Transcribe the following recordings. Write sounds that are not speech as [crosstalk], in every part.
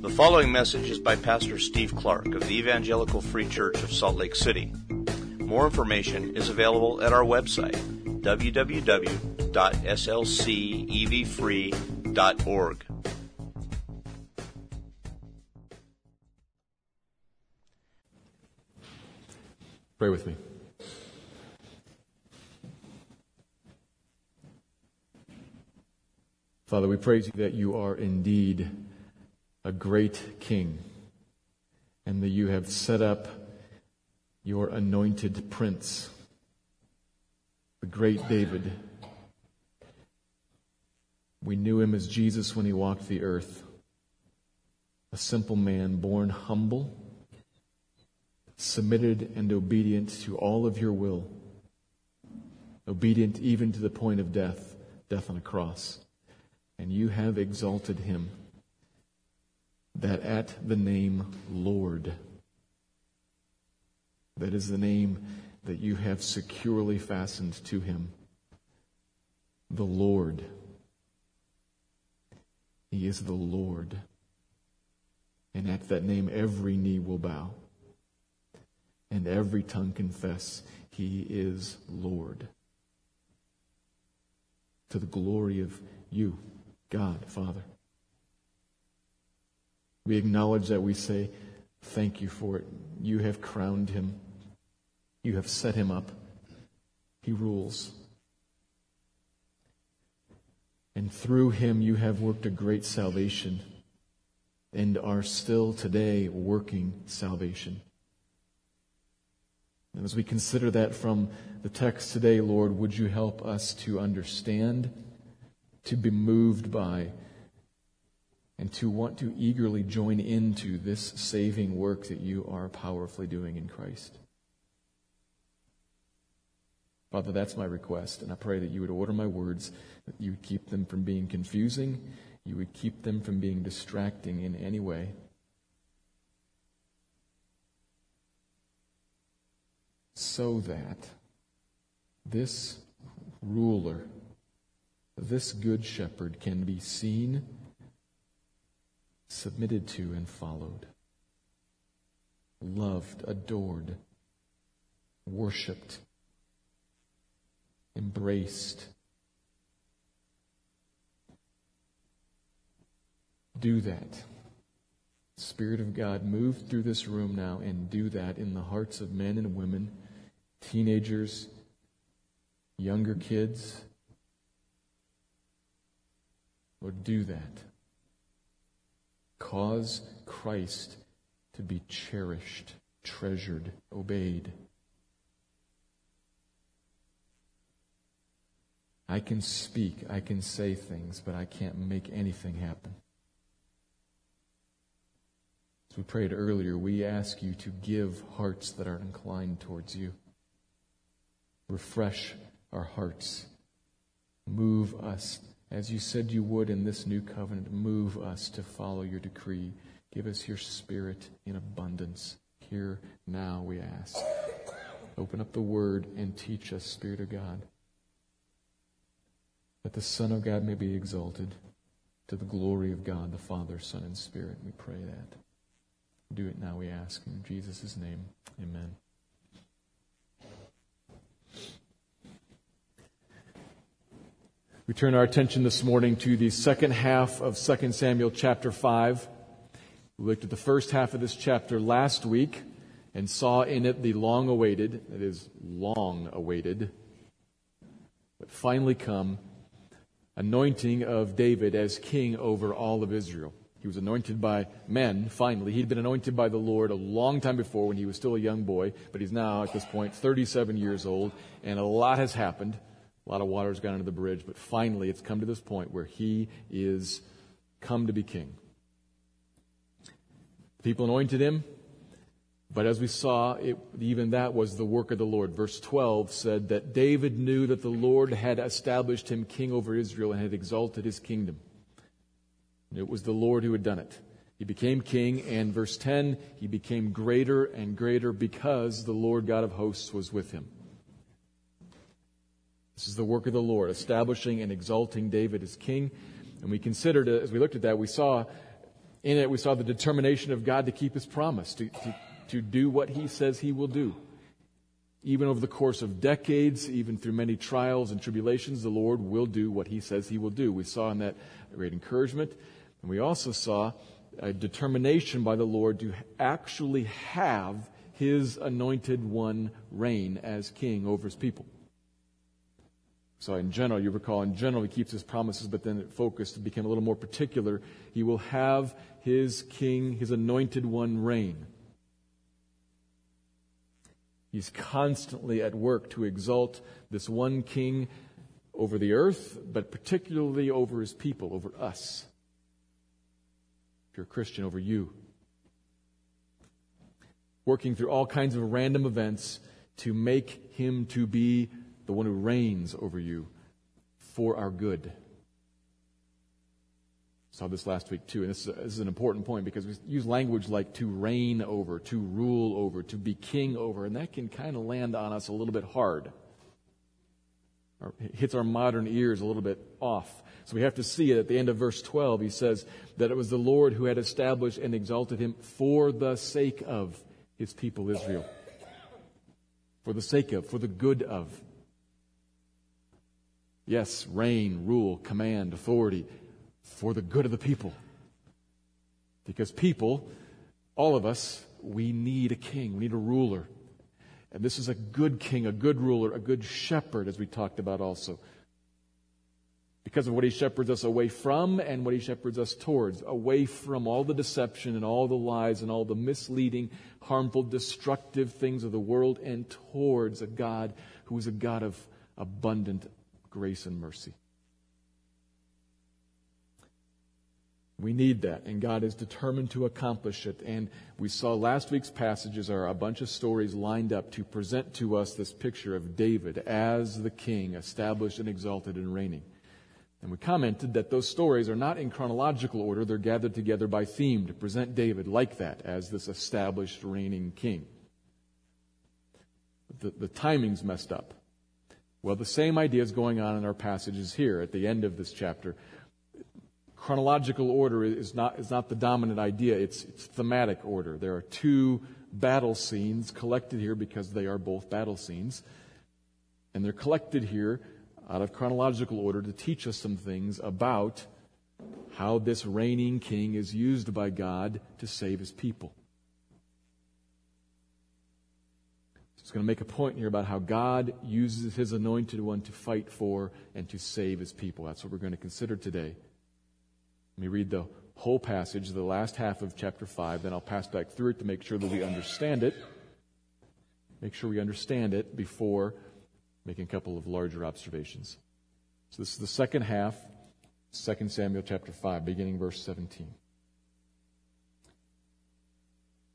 The following message is by Pastor Steve Clark of the Evangelical Free Church of Salt Lake City. More information is available at our website, www.slcevfree.org. Pray with me. Father, we praise you that you are indeed a great king and that you have set up your anointed prince, the great David. We knew him as Jesus when he walked the earth, a simple man born humble, submitted and obedient to all of your will, obedient even to the point of death, death on a cross. And you have exalted him that at the name Lord, that is the name that you have securely fastened to him, the Lord. He is the Lord. And at that name, every knee will bow and every tongue confess he is Lord. To the glory of you, God, Father. We acknowledge that we say, Thank you for it. You have crowned him. You have set him up. He rules. And through him you have worked a great salvation and are still today working salvation. And as we consider that from the text today, Lord, would you help us to understand, to be moved by, and to want to eagerly join into this saving work that you are powerfully doing in Christ? Father, that's my request, and I pray that you would order my words, that you would keep them from being confusing, you would keep them from being distracting in any way. so that this ruler, this good shepherd, can be seen, submitted to, and followed, loved, adored, worshiped, embraced. Do that. Spirit of God, move through this room now and do that in the hearts of men and women teenagers, younger kids. Lord, do that. Cause Christ to be cherished, treasured, obeyed. I can speak, I can say things, but I can't make anything happen. As we prayed earlier, we ask you to give hearts that are inclined towards you. Refresh our hearts. Move us, as you said you would in this new covenant, move us to follow your decree. Give us your spirit in abundance. Here now, we ask. Open up the word and teach us, Spirit of God, that the Son of God may be exalted to the glory of God, the Father, Son, and Spirit. We pray that. Do it now, we ask. In Jesus' name, amen. We turn our attention this morning to the second half of 2 Samuel chapter 5. We looked at the first half of this chapter last week and saw in it the long awaited, that is, long awaited, but finally come, anointing of David as king over all of Israel. He was anointed by men, finally. He'd been anointed by the Lord a long time before when he was still a young boy, but he's now, at this point, 37 years old, and a lot has happened. A lot of water has gone under the bridge, but finally it's come to this point where he is come to be king. The people anointed him, but as we saw, it, even that was the work of the Lord. Verse 12 said that David knew that the Lord had established him king over Israel and had exalted his kingdom. it was the Lord who had done it. He became king, and verse 10, he became greater and greater because the Lord God of hosts was with him. This is the work of the Lord, establishing and exalting David as king. And we considered, uh, as we looked at that, we saw In it, we saw the determination of God to keep his promise, to, to, to do what he says he will do. Even over the course of decades, even through many trials and tribulations, the Lord will do what he says he will do. We saw in that great encouragement. And we also saw a determination by the Lord to actually have his anointed one reign as king over his people. So in general, you recall, in general, he keeps his promises, but then it focused, it became a little more particular. He will have his king, his anointed one reign. He's constantly at work to exalt this one king over the earth, but particularly over his people, over us. If you're a Christian, over you. Working through all kinds of random events to make him to be the one who reigns over you for our good. Saw this last week too, and this is, this is an important point because we use language like to reign over, to rule over, to be king over, and that can kind of land on us a little bit hard. Or hits our modern ears a little bit off. So we have to see it at the end of verse 12. He says that it was the Lord who had established and exalted him for the sake of his people Israel. For the sake of, for the good of. Yes, reign, rule, command, authority for the good of the people. Because people, all of us, we need a king, we need a ruler. And this is a good king, a good ruler, a good shepherd, as we talked about also. Because of what he shepherds us away from and what he shepherds us towards. Away from all the deception and all the lies and all the misleading, harmful, destructive things of the world and towards a God who is a God of abundant grace and mercy. We need that, and God is determined to accomplish it. And we saw last week's passages are a bunch of stories lined up to present to us this picture of David as the king, established and exalted and reigning. And we commented that those stories are not in chronological order, they're gathered together by theme to present David like that, as this established reigning king. The, the timing's messed up. Well, the same idea is going on in our passages here at the end of this chapter. Chronological order is not, is not the dominant idea, it's, it's thematic order. There are two battle scenes collected here because they are both battle scenes. And they're collected here out of chronological order to teach us some things about how this reigning king is used by God to save his people. He's going to make a point here about how God uses his anointed one to fight for and to save his people. That's what we're going to consider today. Let me read the whole passage, the last half of chapter 5, then I'll pass back through it to make sure that we understand it. Make sure we understand it before making a couple of larger observations. So this is the second half, 2 Samuel chapter 5, beginning verse 17.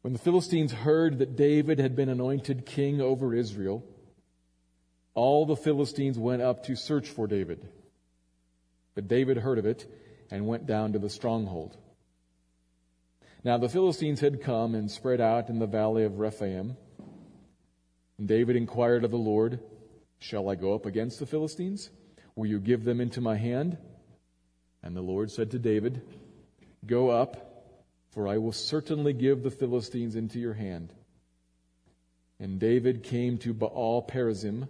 When the Philistines heard that David had been anointed king over Israel, all the Philistines went up to search for David. But David heard of it and went down to the stronghold. Now the Philistines had come and spread out in the valley of Rephaim. And David inquired of the Lord, Shall I go up against the Philistines? Will you give them into my hand? And the Lord said to David, Go up for I will certainly give the Philistines into your hand. And David came to Baal Perazim,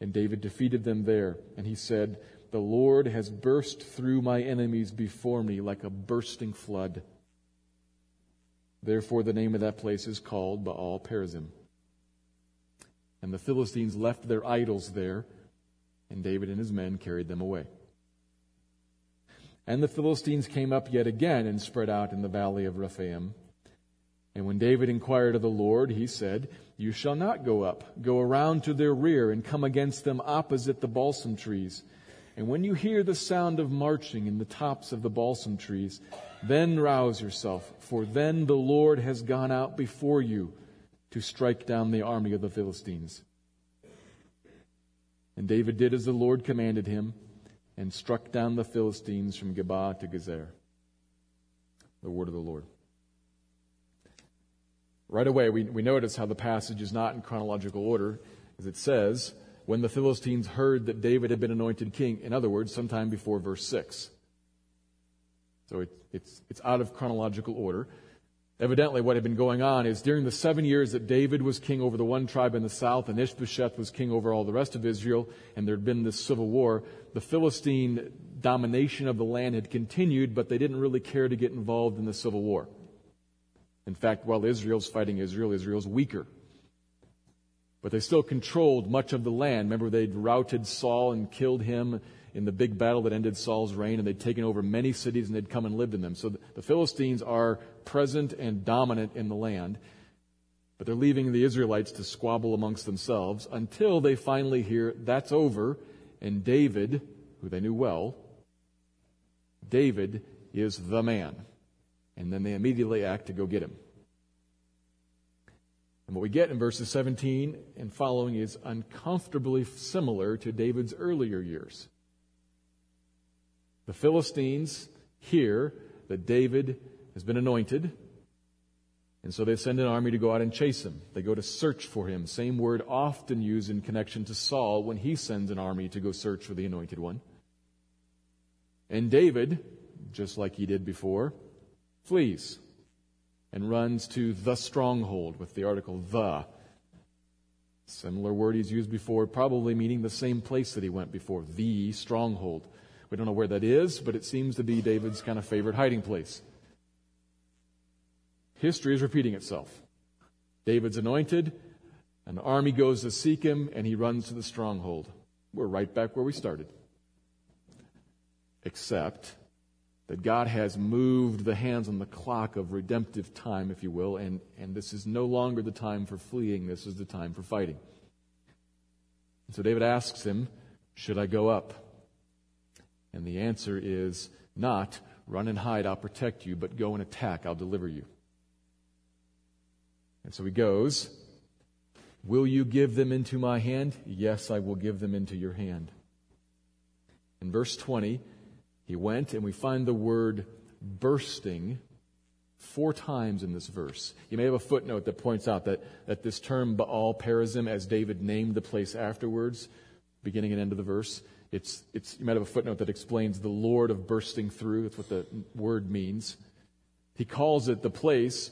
and David defeated them there. And he said, The Lord has burst through my enemies before me like a bursting flood. Therefore, the name of that place is called Baal Perazim. And the Philistines left their idols there, and David and his men carried them away. And the Philistines came up yet again and spread out in the valley of Rephaim. And when David inquired of the Lord, he said, You shall not go up. Go around to their rear and come against them opposite the balsam trees. And when you hear the sound of marching in the tops of the balsam trees, then rouse yourself, for then the Lord has gone out before you to strike down the army of the Philistines. And David did as the Lord commanded him and struck down the Philistines from Geba to Gezer. The word of the Lord. Right away, we, we notice how the passage is not in chronological order, as it says, when the Philistines heard that David had been anointed king. In other words, sometime before verse 6. So it, it's, it's out of chronological order. Evidently, what had been going on is during the seven years that David was king over the one tribe in the south and Ishbosheth was king over all the rest of Israel, and there had been this civil war, the Philistine domination of the land had continued, but they didn't really care to get involved in the civil war. In fact, while Israel's fighting Israel, Israel's weaker. But they still controlled much of the land. Remember, they'd routed Saul and killed him in the big battle that ended Saul's reign, and they'd taken over many cities and they'd come and lived in them. So the Philistines are present and dominant in the land, but they're leaving the Israelites to squabble amongst themselves until they finally hear that's over, and David, who they knew well, David is the man. And then they immediately act to go get him. And what we get in verses 17 and following is uncomfortably similar to David's earlier years. The Philistines hear that David has been anointed, and so they send an army to go out and chase him. They go to search for him. Same word often used in connection to Saul when he sends an army to go search for the anointed one. And David, just like he did before, flees and runs to the stronghold with the article the. Similar word he's used before, probably meaning the same place that he went before, the stronghold. We don't know where that is, but it seems to be David's kind of favorite hiding place. History is repeating itself. David's anointed, an army goes to seek him, and he runs to the stronghold. We're right back where we started. Except that God has moved the hands on the clock of redemptive time, if you will, and, and this is no longer the time for fleeing, this is the time for fighting. And so David asks him, Should I go up? And the answer is not run and hide, I'll protect you, but go and attack, I'll deliver you. And so he goes, Will you give them into my hand? Yes, I will give them into your hand. In verse 20, he went, and we find the word bursting four times in this verse. You may have a footnote that points out that, that this term Baal Perazim, as David named the place afterwards, beginning and end of the verse, it's, it's, you might have a footnote that explains the Lord of bursting through. That's what the word means. He calls it the place,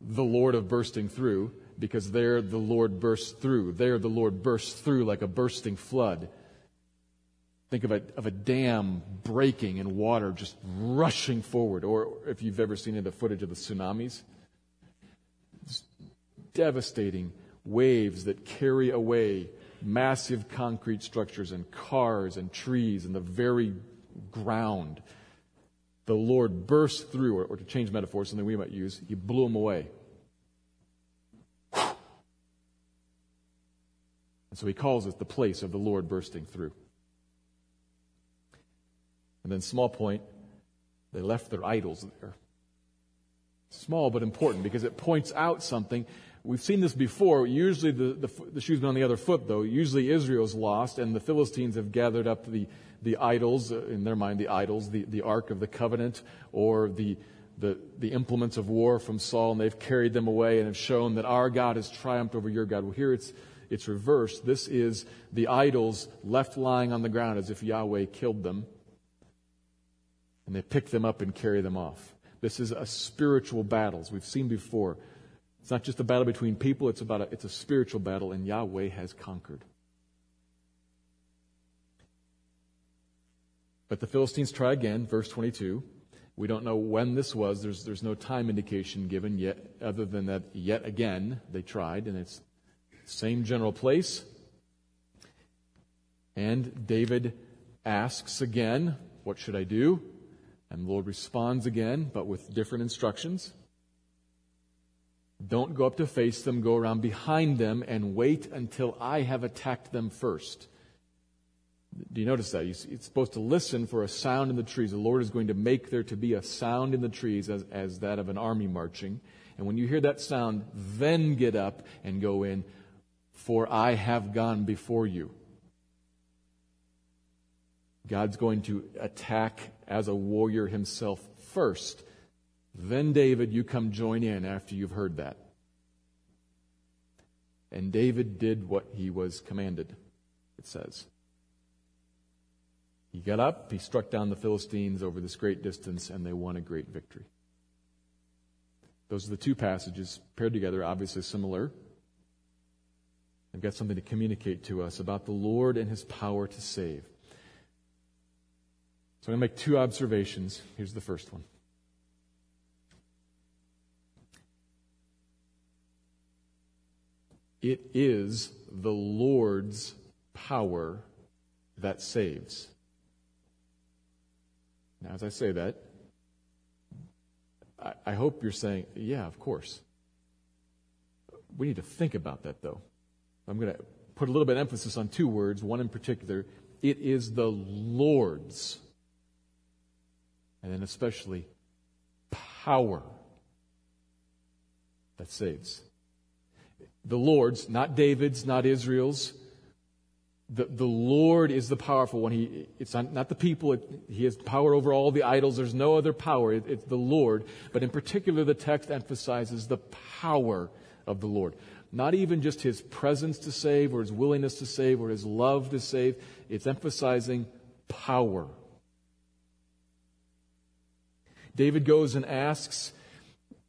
the Lord of bursting through, because there the Lord bursts through. There the Lord bursts through like a bursting flood. Think of a, of a dam breaking and water just rushing forward. Or if you've ever seen the footage of the tsunamis, devastating waves that carry away massive concrete structures and cars and trees and the very ground. The Lord burst through, or, or to change metaphor, something we might use, He blew them away. And so He calls it the place of the Lord bursting through. And then, small point, they left their idols there. Small but important because it points out something We've seen this before. Usually the, the, the, shoe's been on the other foot, though. Usually Israel's lost, and the Philistines have gathered up the, the idols, uh, in their mind, the idols, the, the Ark of the Covenant, or the, the, the implements of war from Saul, and they've carried them away and have shown that our God has triumphed over your God. Well, here it's, it's reversed. This is the idols left lying on the ground as if Yahweh killed them, and they pick them up and carry them off. This is a spiritual battle, as we've seen before. It's not just a battle between people, it's, about a, it's a spiritual battle, and Yahweh has conquered. But the Philistines try again, verse 22. We don't know when this was. There's, there's no time indication given yet, other than that yet again they tried, and it's same general place. And David asks again, What should I do? And the Lord responds again, but with different instructions. Don't go up to face them, go around behind them and wait until I have attacked them first. Do you notice that? It's supposed to listen for a sound in the trees. The Lord is going to make there to be a sound in the trees as, as that of an army marching. And when you hear that sound, then get up and go in, for I have gone before you. God's going to attack as a warrior himself first. Then, David, you come join in after you've heard that. And David did what he was commanded, it says. He got up, he struck down the Philistines over this great distance, and they won a great victory. Those are the two passages paired together, obviously similar. They've got something to communicate to us about the Lord and his power to save. So I'm going to make two observations. Here's the first one. It is the Lord's power that saves. Now, as I say that, I, I hope you're saying, yeah, of course. We need to think about that, though. I'm going to put a little bit of emphasis on two words, one in particular. It is the Lord's, and then especially power that saves. The Lord's, not David's, not Israel's, the, the Lord is the powerful one. He, it's not, not the people. It, he has power over all the idols. There's no other power. It, it's the Lord. But in particular, the text emphasizes the power of the Lord. Not even just his presence to save or his willingness to save or his love to save. It's emphasizing power. David goes and asks,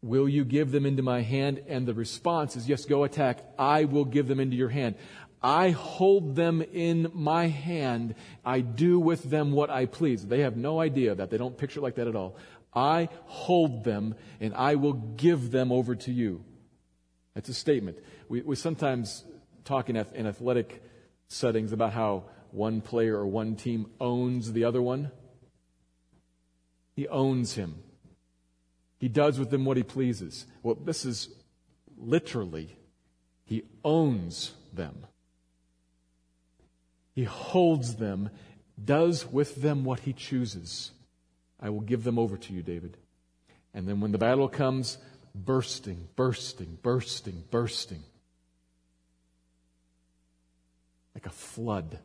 Will you give them into my hand? And the response is, Yes, go attack. I will give them into your hand. I hold them in my hand. I do with them what I please. They have no idea that. They don't picture it like that at all. I hold them and I will give them over to you. That's a statement. We, we sometimes talk in, in athletic settings about how one player or one team owns the other one. He owns him. He does with them what he pleases. Well, this is literally, he owns them. He holds them, does with them what he chooses. I will give them over to you, David. And then when the battle comes, bursting, bursting, bursting, bursting. Like a flood.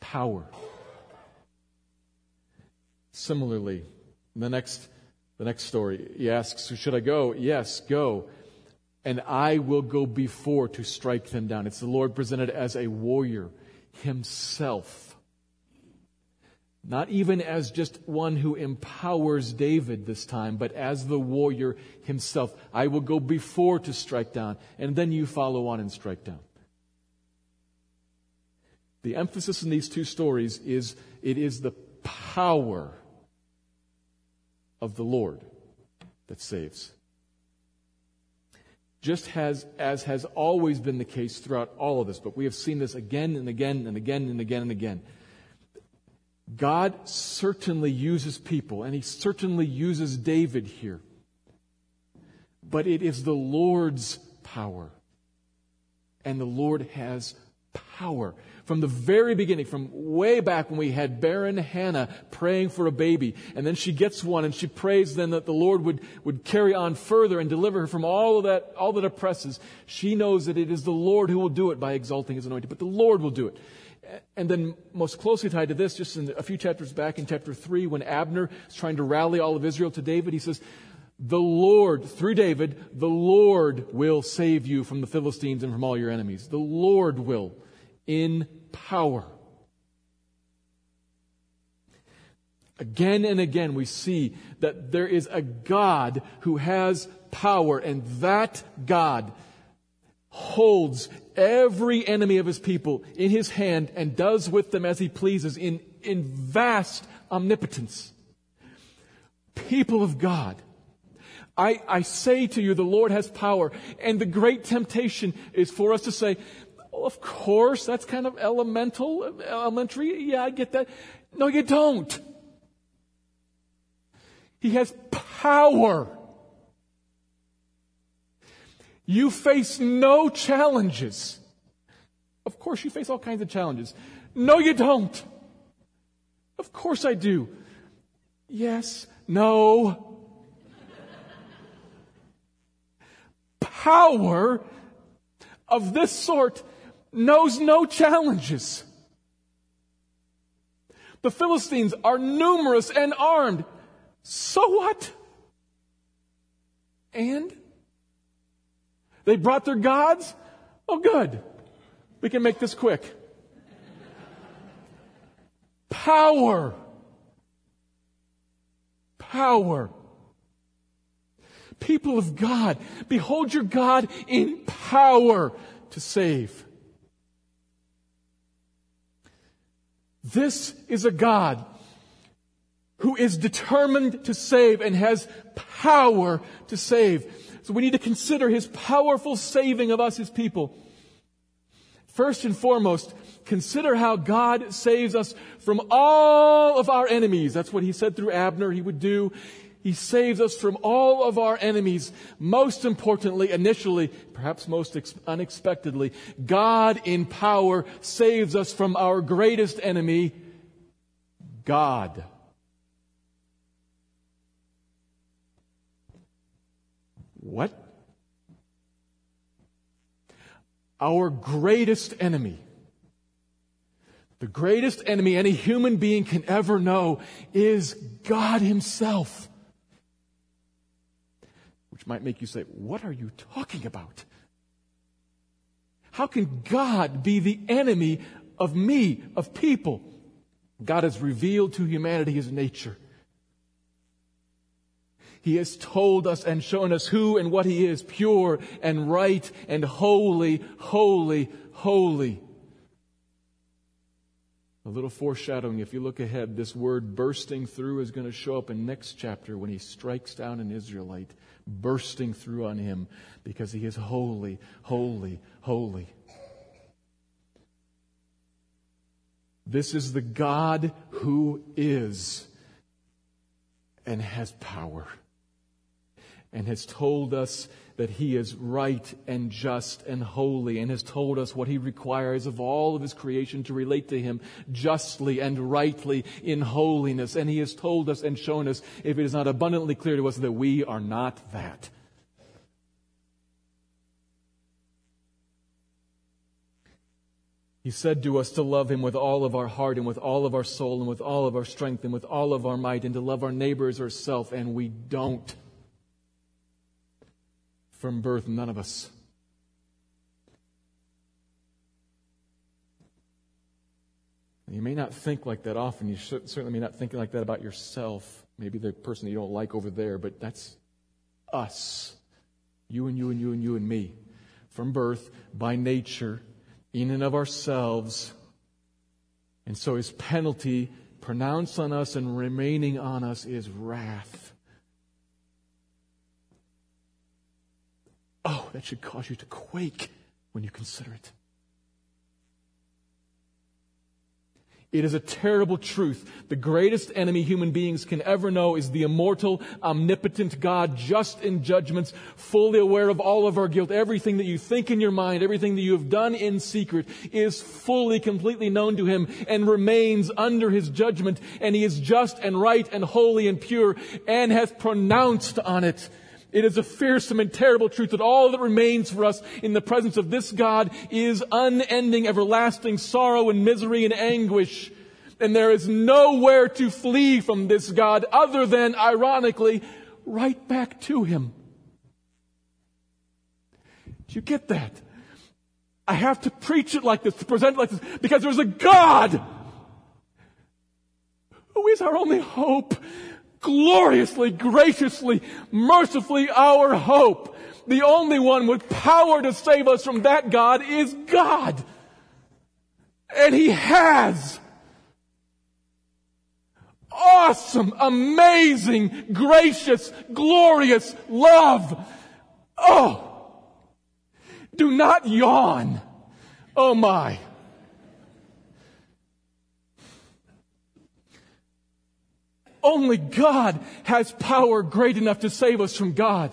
Power. Similarly, the next, the next story, he asks, Should I go? Yes, go and I will go before to strike them down. It's the Lord presented as a warrior himself. Not even as just one who empowers David this time, but as the warrior himself. I will go before to strike down, and then you follow on and strike down. The emphasis in these two stories is it is the power of the Lord that saves just has, as has always been the case throughout all of this, but we have seen this again and again and again and again and again. God certainly uses people, and He certainly uses David here. But it is the Lord's power. And the Lord has power. From the very beginning, from way back when we had barren Hannah praying for a baby, and then she gets one and she prays then that the Lord would, would carry on further and deliver her from all of that, all that oppresses. She knows that it is the Lord who will do it by exalting his anointing, but the Lord will do it. And then most closely tied to this, just in a few chapters back in chapter three, when Abner is trying to rally all of Israel to David, he says, the Lord, through David, the Lord will save you from the Philistines and from all your enemies. The Lord will in power. Again and again, we see that there is a God who has power, and that God holds every enemy of his people in his hand and does with them as he pleases in, in vast omnipotence. People of God, I, I say to you, the Lord has power, and the great temptation is for us to say, well, of course, that's kind of elemental, elementary. Yeah, I get that. No, you don't. He has power. You face no challenges. Of course, you face all kinds of challenges. No, you don't. Of course I do. Yes, no. Power of this sort knows no challenges. The Philistines are numerous and armed. So what? And? They brought their gods? Oh, good. We can make this quick. power. Power. People of God, behold your God in power to save. This is a God who is determined to save and has power to save. So we need to consider his powerful saving of us, his people. First and foremost, consider how God saves us from all of our enemies. That's what he said through Abner he would do. He saves us from all of our enemies. Most importantly, initially, perhaps most ex- unexpectedly, God in power saves us from our greatest enemy, God. What? Our greatest enemy. The greatest enemy any human being can ever know is God Himself. Which might make you say, What are you talking about? How can God be the enemy of me, of people? God has revealed to humanity His nature. He has told us and shown us who and what He is, pure and right and holy, holy, holy. A little foreshadowing, if you look ahead, this word bursting through is going to show up in next chapter when he strikes down an Israelite, bursting through on him because he is holy, holy, holy. This is the God who is and has power and has told us that he is right and just and holy and has told us what he requires of all of his creation to relate to him justly and rightly in holiness. And he has told us and shown us, if it is not abundantly clear to us, that we are not that. He said to us to love him with all of our heart and with all of our soul and with all of our strength and with all of our might and to love our neighbors ourselves, and we don't from birth, none of us. You may not think like that often. You certainly may not think like that about yourself. Maybe the person you don't like over there, but that's us. You and you and you and you and me. From birth, by nature, in and of ourselves. And so his penalty pronounced on us and remaining on us is wrath. Oh, that should cause you to quake when you consider it. It is a terrible truth. The greatest enemy human beings can ever know is the immortal, omnipotent God, just in judgments, fully aware of all of our guilt. Everything that you think in your mind, everything that you have done in secret is fully, completely known to Him and remains under His judgment. And He is just and right and holy and pure and has pronounced on it. It is a fearsome and terrible truth that all that remains for us in the presence of this God is unending, everlasting sorrow and misery and anguish. And there is nowhere to flee from this God other than, ironically, right back to Him. Do you get that? I have to preach it like this, to present it like this, because there's a God who is our only hope gloriously, graciously, mercifully our hope. The only one with power to save us from that God is God. And He has. Awesome, amazing, gracious, glorious love. Oh, do not yawn. Oh my. Only God has power great enough to save us from God.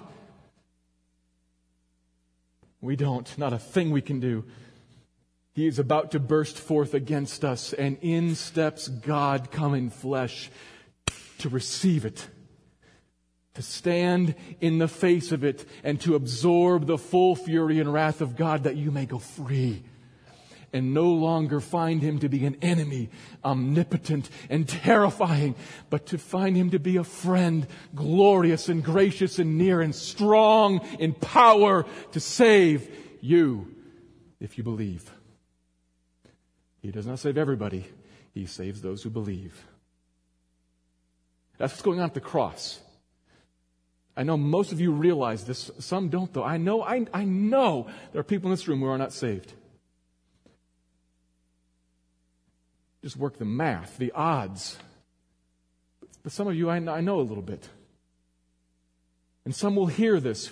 We don't. Not a thing we can do. He is about to burst forth against us, and in steps God come in flesh to receive it, to stand in the face of it, and to absorb the full fury and wrath of God that you may go free and no longer find him to be an enemy, omnipotent and terrifying, but to find him to be a friend, glorious and gracious and near and strong in power to save you if you believe. He does not save everybody. He saves those who believe. That's what's going on at the cross. I know most of you realize this. Some don't, though. I know, I, I know there are people in this room who are not saved. Just work the math, the odds. But some of you, I, know a little bit. And some will hear this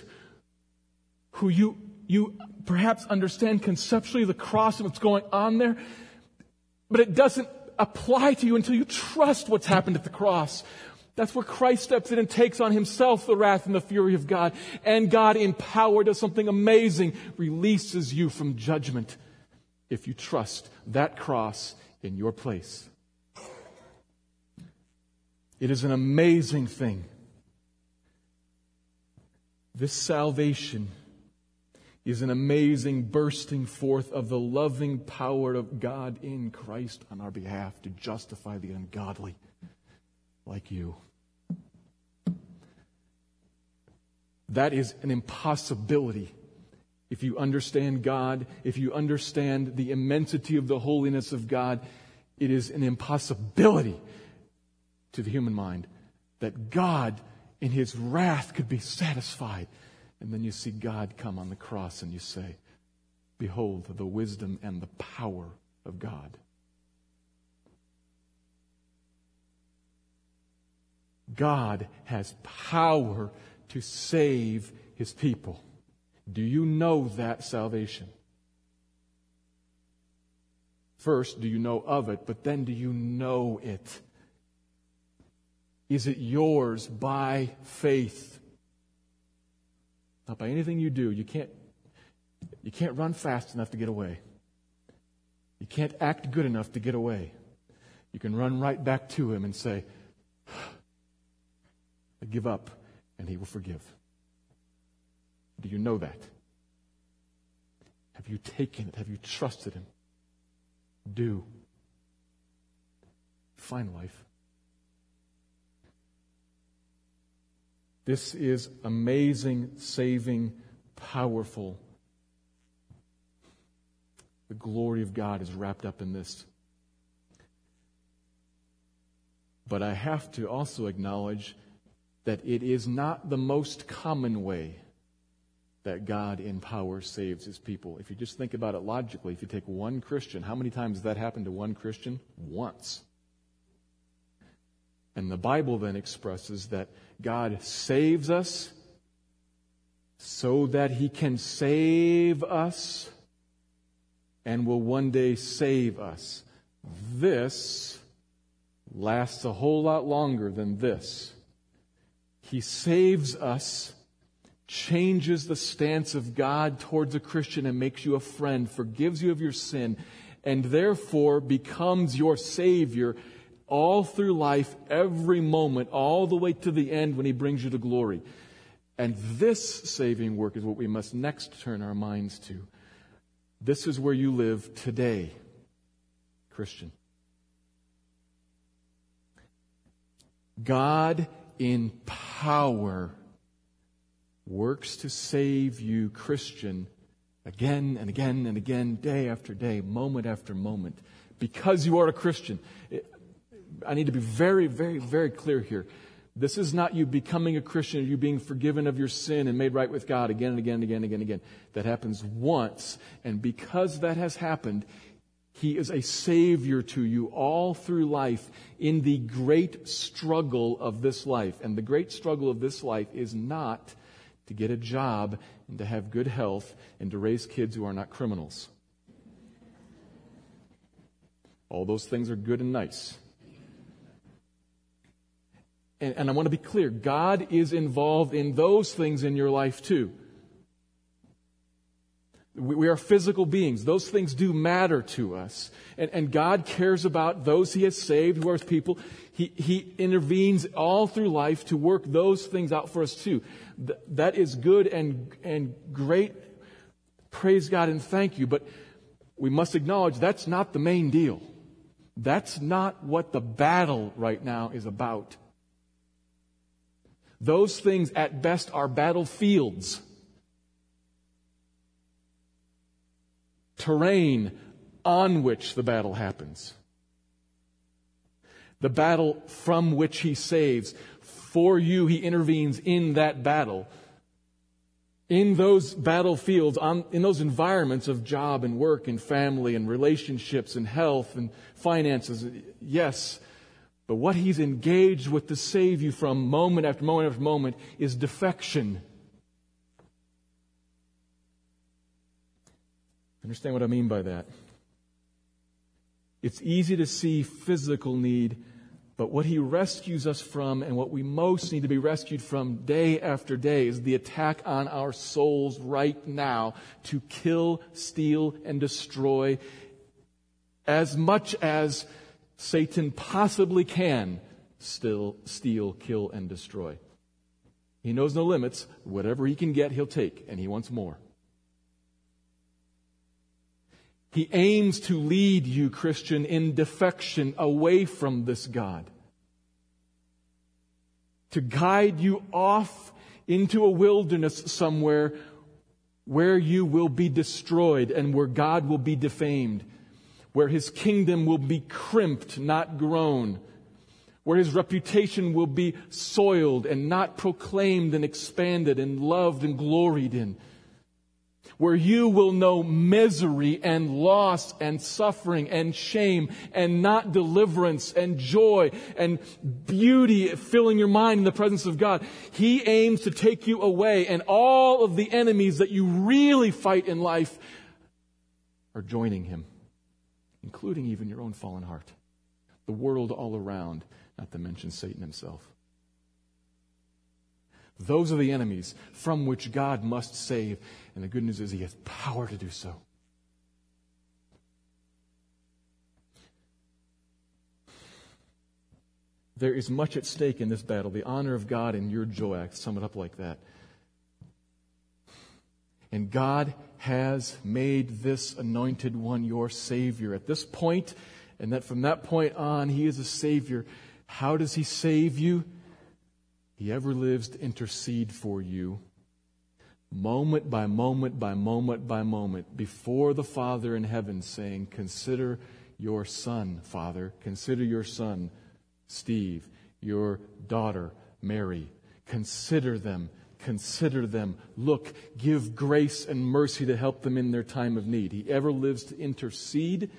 who you, you perhaps understand conceptually the cross and what's going on there, but it doesn't apply to you until you trust what's happened at the cross. That's where Christ steps in and takes on himself the wrath and the fury of God. And God, in power, does something amazing, releases you from judgment if you trust that cross in your place. It is an amazing thing. This salvation is an amazing bursting forth of the loving power of God in Christ on our behalf to justify the ungodly like you. That is an impossibility. If you understand God, if you understand the immensity of the holiness of God, it is an impossibility to the human mind that God, in his wrath, could be satisfied. And then you see God come on the cross and you say, Behold the wisdom and the power of God. God has power to save his people. Do you know that salvation? First, do you know of it, but then do you know it? Is it yours by faith? Not by anything you do. You can't, you can't run fast enough to get away. You can't act good enough to get away. You can run right back to Him and say, I give up, and He will forgive. Do you know that? Have you taken it? Have you trusted Him? Do. Find life. This is amazing, saving, powerful. The glory of God is wrapped up in this. But I have to also acknowledge that it is not the most common way that God in power saves his people. If you just think about it logically, if you take one Christian, how many times has that happened to one Christian? Once. And the Bible then expresses that God saves us so that he can save us and will one day save us. This lasts a whole lot longer than this. He saves us, changes the stance of God towards a Christian and makes you a friend, forgives you of your sin, and therefore becomes your Savior all through life, every moment, all the way to the end when He brings you to glory. And this saving work is what we must next turn our minds to. This is where you live today, Christian. God in power works to save you, Christian, again and again and again, day after day, moment after moment, because you are a Christian. I need to be very, very, very clear here. This is not you becoming a Christian, you being forgiven of your sin and made right with God again and again and again and again and again. That happens once, and because that has happened, he is a savior to you all through life in the great struggle of this life. And the great struggle of this life is not to get a job and to have good health and to raise kids who are not criminals. All those things are good and nice. And, and I want to be clear God is involved in those things in your life too. We are physical beings. Those things do matter to us. And, and, God cares about those He has saved, who are His people. He, he intervenes all through life to work those things out for us too. Th- that is good and, and great. Praise God and thank you. But we must acknowledge that's not the main deal. That's not what the battle right now is about. Those things at best are battlefields. Terrain on which the battle happens. the battle from which he saves. For you, he intervenes in that battle. In those battlefields, on, in those environments of job and work and family and relationships and health and finances, yes. But what he's engaged with to save you from moment after moment after moment is defection. Understand what I mean by that? It's easy to see physical need but what he rescues us from and what we most need to be rescued from day after day is the attack on our souls right now to kill, steal, and destroy as much as Satan possibly can still steal, kill, and destroy. He knows no limits. Whatever he can get, he'll take, and he wants more. He aims to lead you, Christian, in defection away from this God. To guide you off into a wilderness somewhere where you will be destroyed and where God will be defamed, where his kingdom will be crimped, not grown, where his reputation will be soiled and not proclaimed and expanded and loved and gloried in where you will know misery and loss and suffering and shame and not deliverance and joy and beauty filling your mind in the presence of God. He aims to take you away and all of the enemies that you really fight in life are joining him, including even your own fallen heart, the world all around, not to mention Satan himself. Those are the enemies from which God must save. And the good news is He has power to do so. There is much at stake in this battle the honor of God and your joy. Sum it up like that. And God has made this anointed one your Savior. At this point, and that from that point on, He is a Savior. How does He save you? He ever lives to intercede for you, moment by moment by moment by moment, before the Father in heaven, saying, Consider your son, Father. Consider your son, Steve. Your daughter, Mary. Consider them. Consider them. Look, give grace and mercy to help them in their time of need. He ever lives to intercede.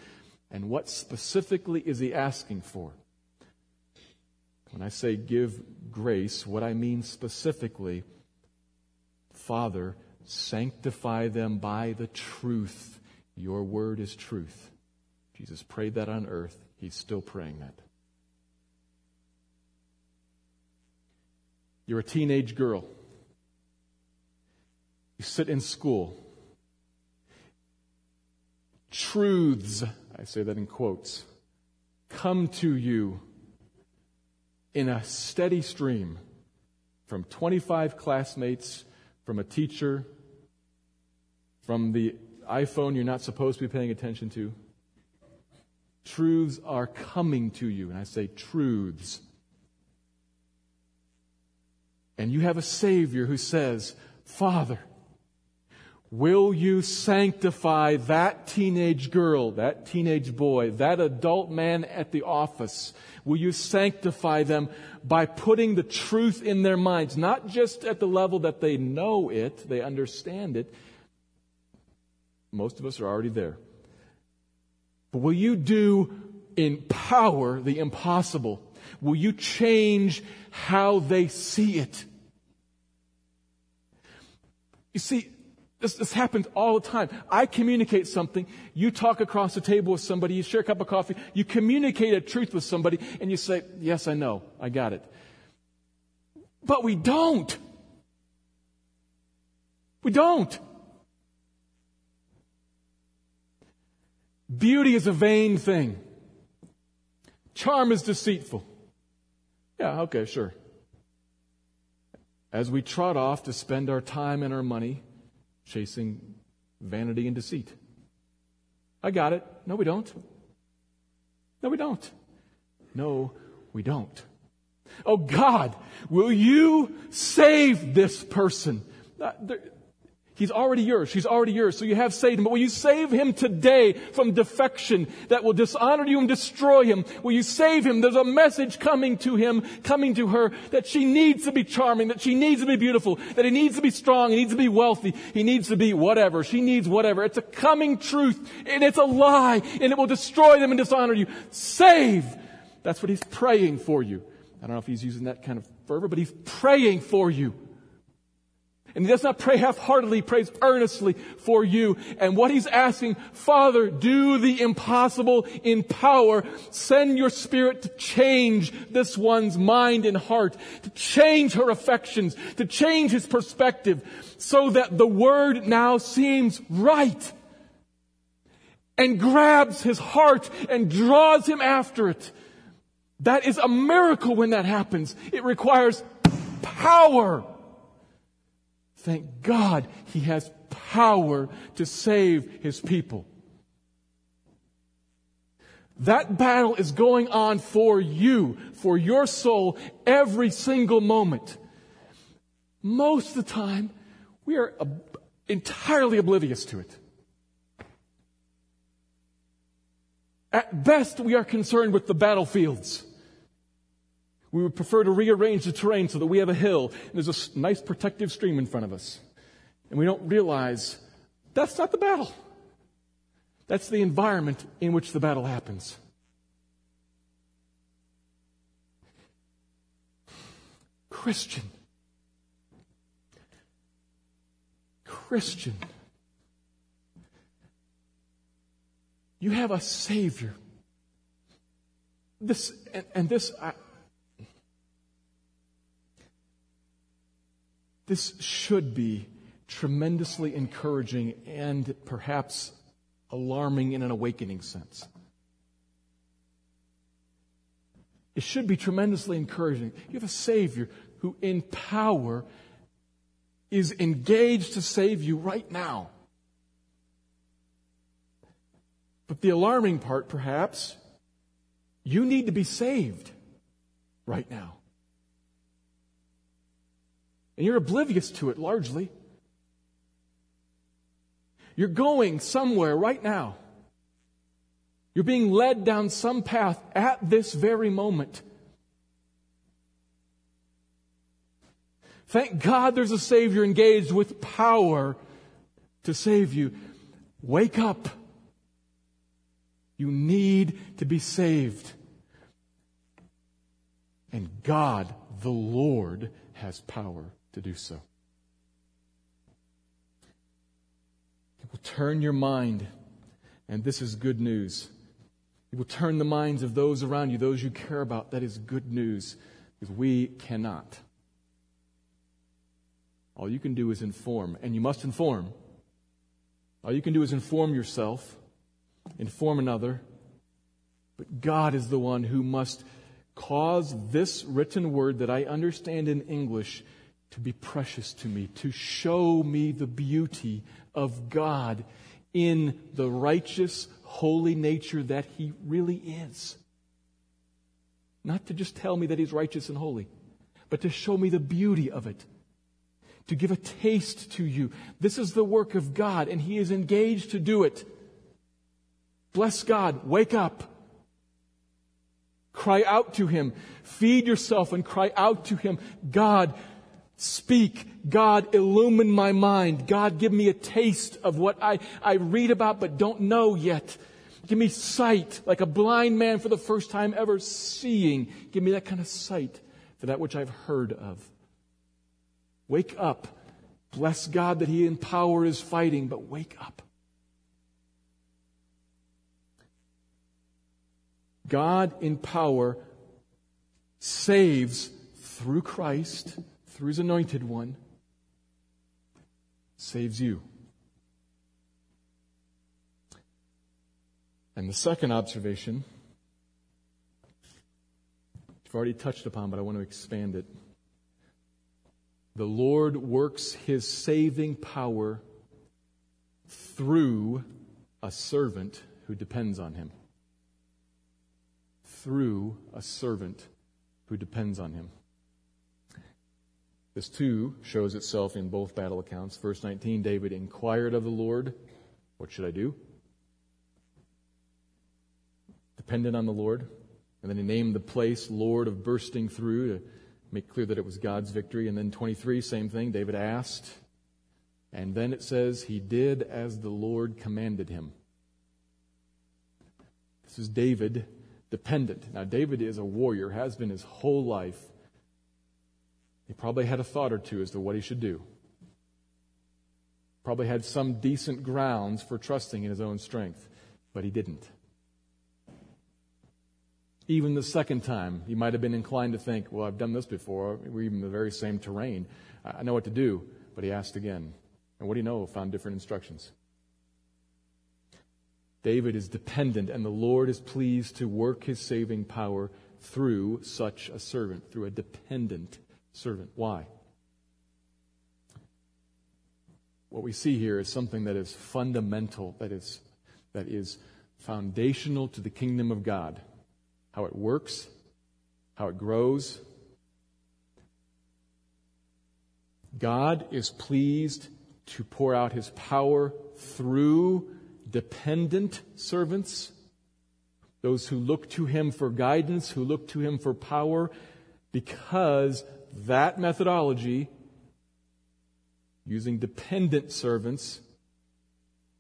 And what specifically is he asking for? When I say give grace, what I mean specifically, Father, sanctify them by the truth. Your word is truth. Jesus prayed that on earth. He's still praying that. You're a teenage girl. You sit in school. Truths, I say that in quotes, come to you in a steady stream from 25 classmates, from a teacher, from the iPhone you're not supposed to be paying attention to. Truths are coming to you, and I say truths. And you have a Savior who says, Father, Will you sanctify that teenage girl, that teenage boy, that adult man at the office? Will you sanctify them by putting the truth in their minds, not just at the level that they know it, they understand it. Most of us are already there. But will you do in power the impossible? Will you change how they see it? You see, this, this happens all the time. I communicate something. You talk across the table with somebody. You share a cup of coffee. You communicate a truth with somebody and you say, yes, I know. I got it. But we don't. We don't. Beauty is a vain thing. Charm is deceitful. Yeah, okay, sure. As we trot off to spend our time and our money, chasing vanity and deceit. I got it. No, we don't. No, we don't. No, we don't. Oh God, will you save this person? Uh, He's already yours. She's already yours. So you have him. But will you save him today from defection that will dishonor you and destroy him? Will you save him? There's a message coming to him, coming to her, that she needs to be charming, that she needs to be beautiful, that he needs to be strong, he needs to be wealthy, he needs to be whatever. She needs whatever. It's a coming truth, and it's a lie, and it will destroy them and dishonor you. Save! That's what he's praying for you. I don't know if he's using that kind of fervor, but he's praying for you. And he does not pray half-heartedly, he prays earnestly for you. And what he's asking, Father, do the impossible in power. Send your spirit to change this one's mind and heart, to change her affections, to change his perspective, so that the word now seems right and grabs his heart and draws him after it. That is a miracle when that happens. It requires power. Thank God he has power to save his people. That battle is going on for you, for your soul, every single moment. Most of the time, we are entirely oblivious to it. At best, we are concerned with the battlefields. We would prefer to rearrange the terrain so that we have a hill and there's a nice protective stream in front of us. And we don't realize that's not the battle. That's the environment in which the battle happens. Christian. Christian. You have a Savior. This, and, and this, I, This should be tremendously encouraging and perhaps alarming in an awakening sense. It should be tremendously encouraging. You have a Savior who, in power, is engaged to save you right now. But the alarming part, perhaps, you need to be saved right now. And you're oblivious to it largely. You're going somewhere right now. You're being led down some path at this very moment. Thank God there's a Savior engaged with power to save you. Wake up. You need to be saved. And God, the Lord, has power to do so. It will turn your mind, and this is good news. It will turn the minds of those around you, those you care about. That is good news, because we cannot. All you can do is inform, and you must inform. All you can do is inform yourself, inform another, but God is the one who must cause this written word that I understand in English to be precious to me, to show me the beauty of God in the righteous, holy nature that He really is. Not to just tell me that He's righteous and holy, but to show me the beauty of it. To give a taste to you. This is the work of God, and He is engaged to do it. Bless God. Wake up. Cry out to Him. Feed yourself and cry out to Him. God, Speak. God, illumine my mind. God, give me a taste of what I, I read about but don't know yet. Give me sight, like a blind man for the first time ever seeing. Give me that kind of sight for that which I've heard of. Wake up. Bless God that He in power is fighting, but wake up. God in power saves through Christ through his anointed one, saves you. And the second observation, I've already touched upon, but I want to expand it. The Lord works his saving power through a servant who depends on him. Through a servant who depends on him. This too shows itself in both battle accounts. Verse 19 David inquired of the Lord, What should I do? Dependent on the Lord. And then he named the place Lord of Bursting Through to make clear that it was God's victory. And then 23, same thing. David asked. And then it says, He did as the Lord commanded him. This is David dependent. Now, David is a warrior, has been his whole life. He probably had a thought or two as to what he should do. Probably had some decent grounds for trusting in his own strength, but he didn't. Even the second time, he might have been inclined to think, well, I've done this before. We're even in the very same terrain. I know what to do. But he asked again. And what do you know? Found different instructions. David is dependent, and the Lord is pleased to work his saving power through such a servant, through a dependent servant. Why? What we see here is something that is fundamental, that is, that is foundational to the kingdom of God how it works, how it grows. God is pleased to pour out his power through dependent servants, those who look to him for guidance, who look to him for power, because that methodology, using dependent servants,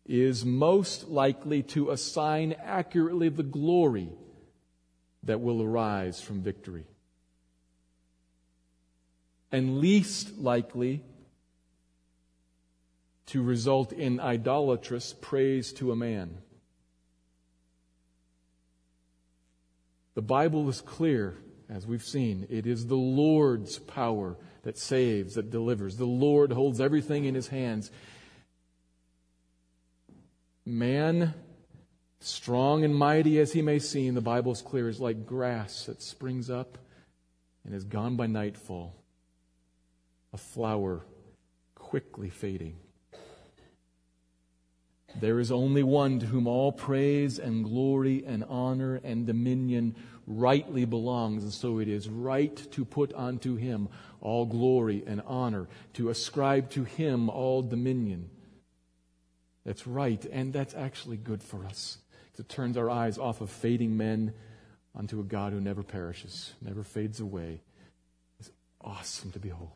is most likely to assign accurately the glory that will arise from victory. And least likely to result in idolatrous praise to a man. The Bible is clear, as we've seen. It is the Lord's power that saves, that delivers. The Lord holds everything in his hands. Man Strong and mighty as he may seem, the Bible is clear, is like grass that springs up and is gone by nightfall, a flower quickly fading. There is only one to whom all praise and glory and honor and dominion rightly belongs, and so it is right to put unto him all glory and honor, to ascribe to him all dominion. That's right, and that's actually good for us. It turns our eyes off of fading men unto a God who never perishes, never fades away. It's awesome to behold.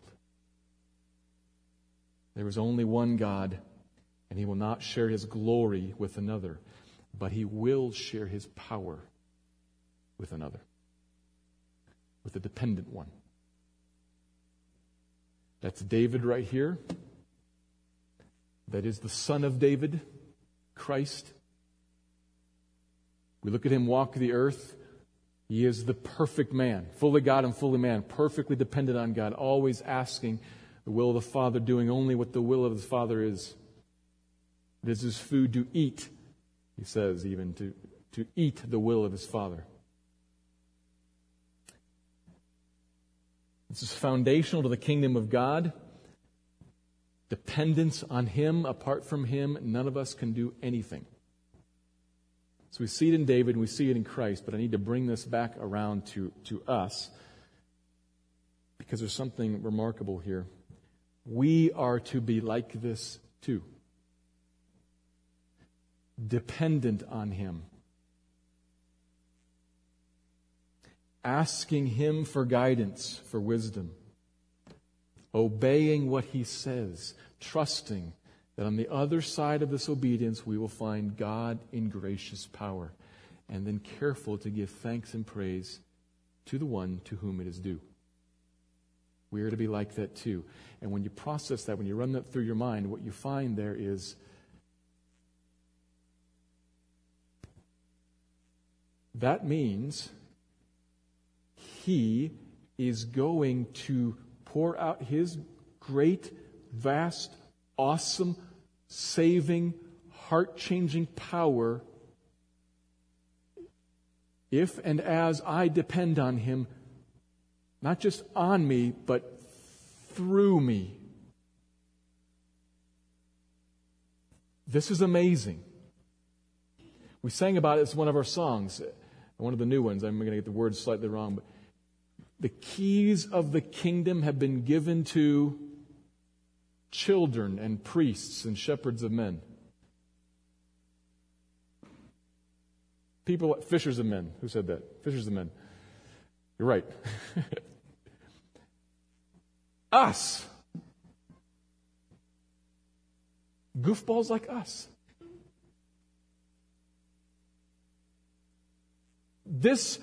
There is only one God, and he will not share his glory with another, but he will share his power with another, with a dependent one. That's David right here. That is the son of David, Christ. We look at him walk the earth. He is the perfect man, fully God and fully man, perfectly dependent on God, always asking the will of the Father, doing only what the will of the Father is. It is his food to eat, he says, even to, to eat the will of his Father. This is foundational to the kingdom of God. Dependence on Him, apart from Him, none of us can do anything. So we see it in David and we see it in Christ, but I need to bring this back around to, to us because there's something remarkable here. We are to be like this too. Dependent on Him. Asking Him for guidance, for wisdom. Obeying what He says. Trusting that on the other side of this obedience, we will find God in gracious power, and then careful to give thanks and praise to the one to whom it is due. We are to be like that too. And when you process that, when you run that through your mind, what you find there is that means he is going to pour out his great, vast, awesome, saving, heart changing power if and as I depend on Him, not just on me, but through me. This is amazing. We sang about it as one of our songs, one of the new ones. I'm going to get the words slightly wrong, but the keys of the kingdom have been given to children and priests and shepherds of men. People, fishers of men. Who said that? Fishers of men. You're right. [laughs] us. Goofballs like us. This,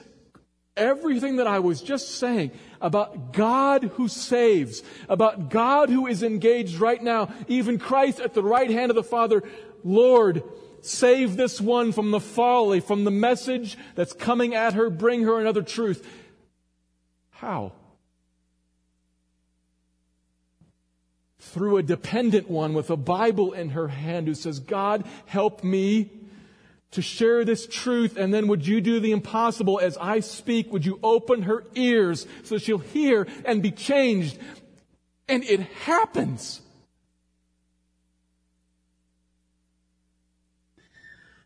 everything that I was just saying about God who saves, about God who is engaged right now, even Christ at the right hand of the Father, Lord, save this one from the folly, from the message that's coming at her, bring her another truth. How? Through a dependent one with a Bible in her hand who says, God, help me to share this truth, and then would you do the impossible as I speak? Would you open her ears so she'll hear and be changed? And it happens.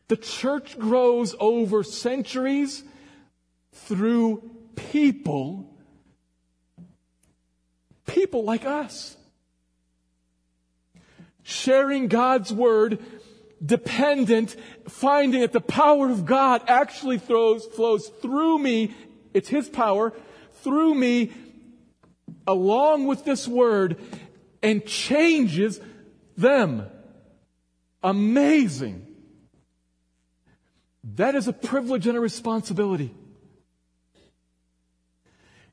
The church grows over centuries through people people like us. Sharing God's word, dependent, finding that the power of God actually flows, flows through me. It's His power through me along with this word and changes them. Amazing. That is a privilege and a responsibility.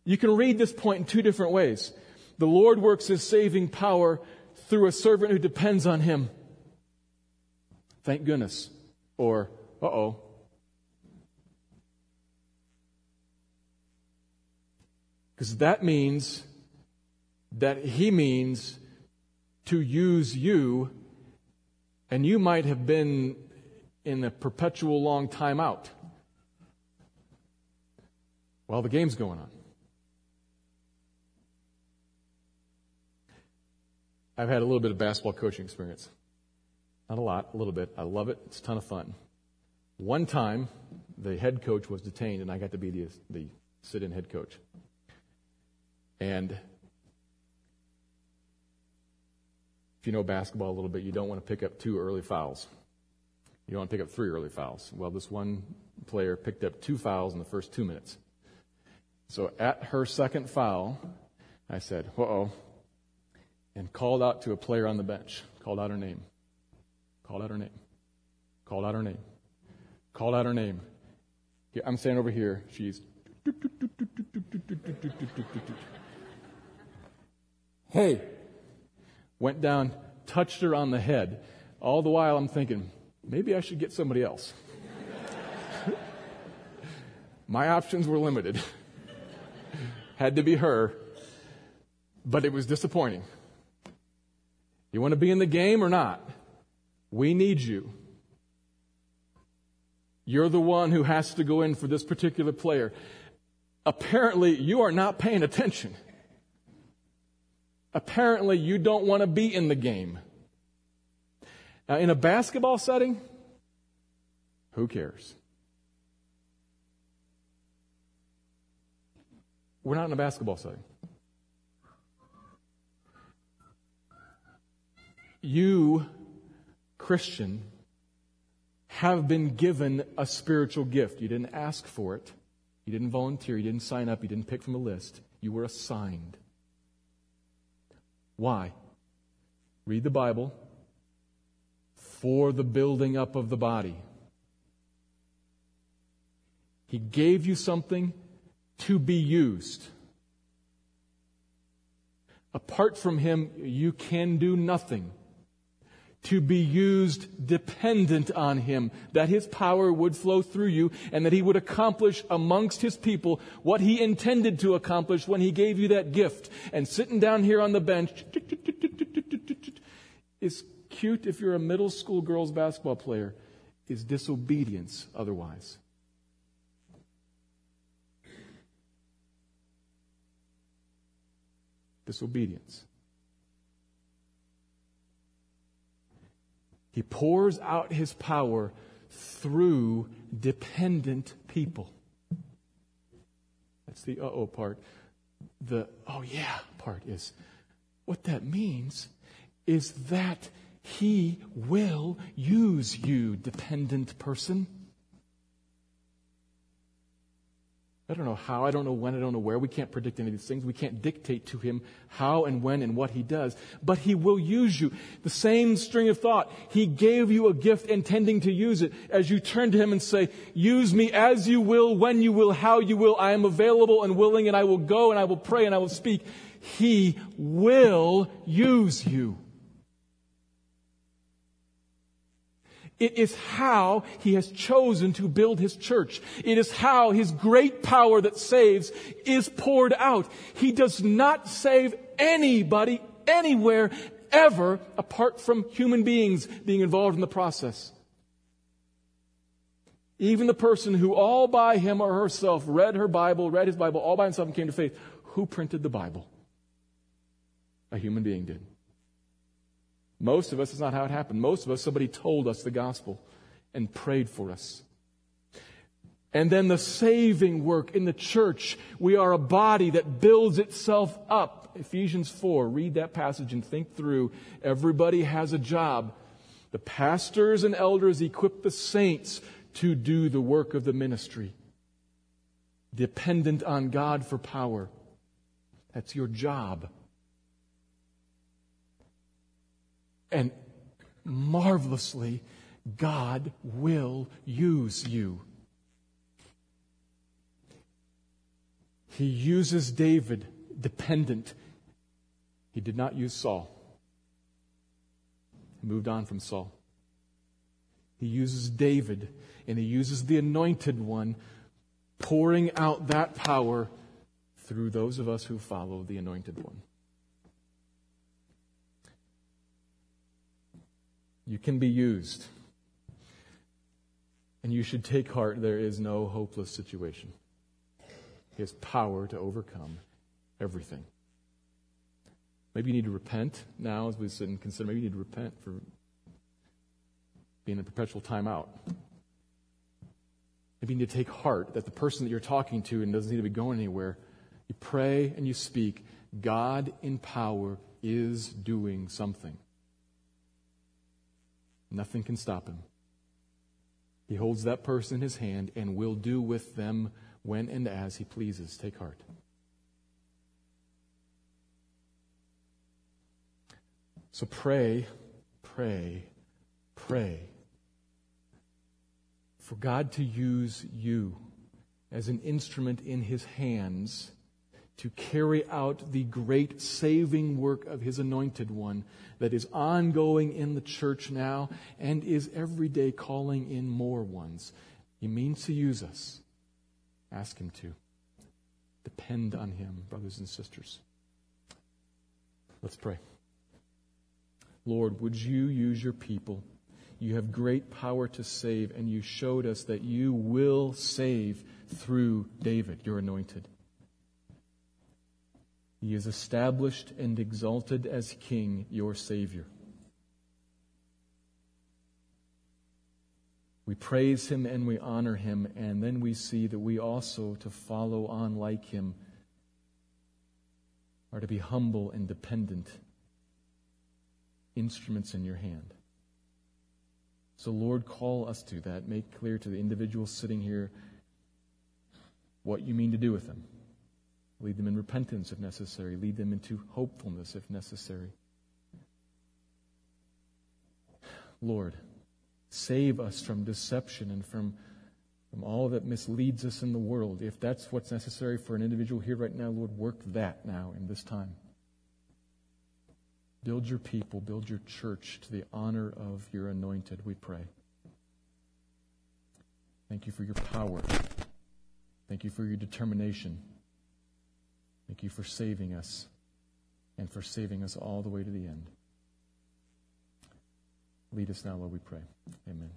You can read this point in two different ways. The Lord works his saving power through a servant who depends on him. Thank goodness. Or, uh oh. Because that means that he means to use you, and you might have been in a perpetual long time out while the game's going on. I've had a little bit of basketball coaching experience. Not a lot, a little bit. I love it. It's a ton of fun. One time, the head coach was detained, and I got to be the, the sit in head coach. And if you know basketball a little bit, you don't want to pick up two early fouls. You don't want to pick up three early fouls. Well, this one player picked up two fouls in the first two minutes. So at her second foul, I said, uh oh, and called out to a player on the bench, called out her name, called out her name, Call out her name, Call out her name. I'm standing over here. She's. Hey, went down, touched her on the head. All the while I'm thinking, maybe I should get somebody else. My options were limited. Had to be her, but it was disappointing. You want to be in the game or not? We need you. You're the one who has to go in for this particular player. Apparently, you are not paying attention. Apparently, you don't want to be in the game. Now, in a basketball setting, who cares? We're not in a basketball setting. you, Christian, have been given a spiritual gift. You didn't ask for it. You didn't volunteer. You didn't sign up. You didn't pick from a list. You were assigned. Why? Read the Bible. For the building up of the body. He gave you something to be used. Apart from Him, you can do nothing to be used dependent on Him, that His power would flow through you and that He would accomplish amongst His people what He intended to accomplish when He gave you that gift. And sitting down here on the bench is cute if you're a middle school girls basketball player, is disobedience otherwise. Disobedience. He pours out his power through dependent people. That's the uh oh part. the, oh yeah part is, what that means is that he will use you, dependent person. I don't know how, I don't know when, I don't know where. We can't predict any of these things. We can't dictate to him how and when and what he does. But he will use you. The same string of thought. He gave you a gift intending to use it. As you turn to him and say, use me as you will, when you will, how you will. I am available and willing and I will go and I will pray and I will speak. He will use you. It is how he has chosen to build his church. It is how his great power that saves is poured out. He does not save anybody anywhere ever apart from human beings being involved in the process. Even the person who all by him or herself read her Bible, read his Bible all by himself and came to faith, who printed the Bible? A human being did. Most of us, it's not how it happened. Most of us, somebody told us the gospel and prayed for us. And then the saving work in the church. We are a body that builds itself up. Ephesians 4. Read that passage and think through. Everybody has a job. The pastors and elders equip the saints to do the work of the ministry. Dependent on God for power. That's your job. And marvelously, God will use you. He uses David dependent. He did not use Saul. He moved on from Saul. He uses David and he uses the anointed one, pouring out that power through those of us who follow the anointed one. You can be used. And you should take heart, there is no hopeless situation. He has power to overcome everything. Maybe you need to repent now as we sit and consider. Maybe you need to repent for being in perpetual timeout. Maybe you need to take heart that the person that you're talking to and doesn't need to be going anywhere, you pray and you speak. God in power is doing something. Nothing can stop him. He holds that person in his hand and will do with them when and as he pleases. Take heart. So pray, pray, pray for God to use you as an instrument in his hands to carry out the great saving work of his anointed one that is ongoing in the church now and is every day calling in more ones. He means to use us. Ask him to. Depend on him, brothers and sisters. Let's pray. Lord, would you use your people? You have great power to save, and you showed us that you will save through David, your anointed. He is established and exalted as King, your Savior. We praise him and we honor him, and then we see that we also, to follow on like him, are to be humble and dependent instruments in your hand. So, Lord, call us to that. Make clear to the individuals sitting here what you mean to do with them. Lead them in repentance if necessary. Lead them into hopefulness if necessary. Lord, save us from deception and from, from all that misleads us in the world. If that's what's necessary for an individual here right now, Lord, work that now in this time. Build your people, build your church to the honor of your anointed, we pray. Thank you for your power. Thank you for your determination. Thank you for saving us and for saving us all the way to the end. Lead us now, Lord, we pray. Amen.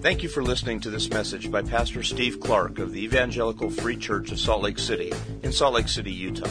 Thank you for listening to this message by Pastor Steve Clark of the Evangelical Free Church of Salt Lake City in Salt Lake City, Utah.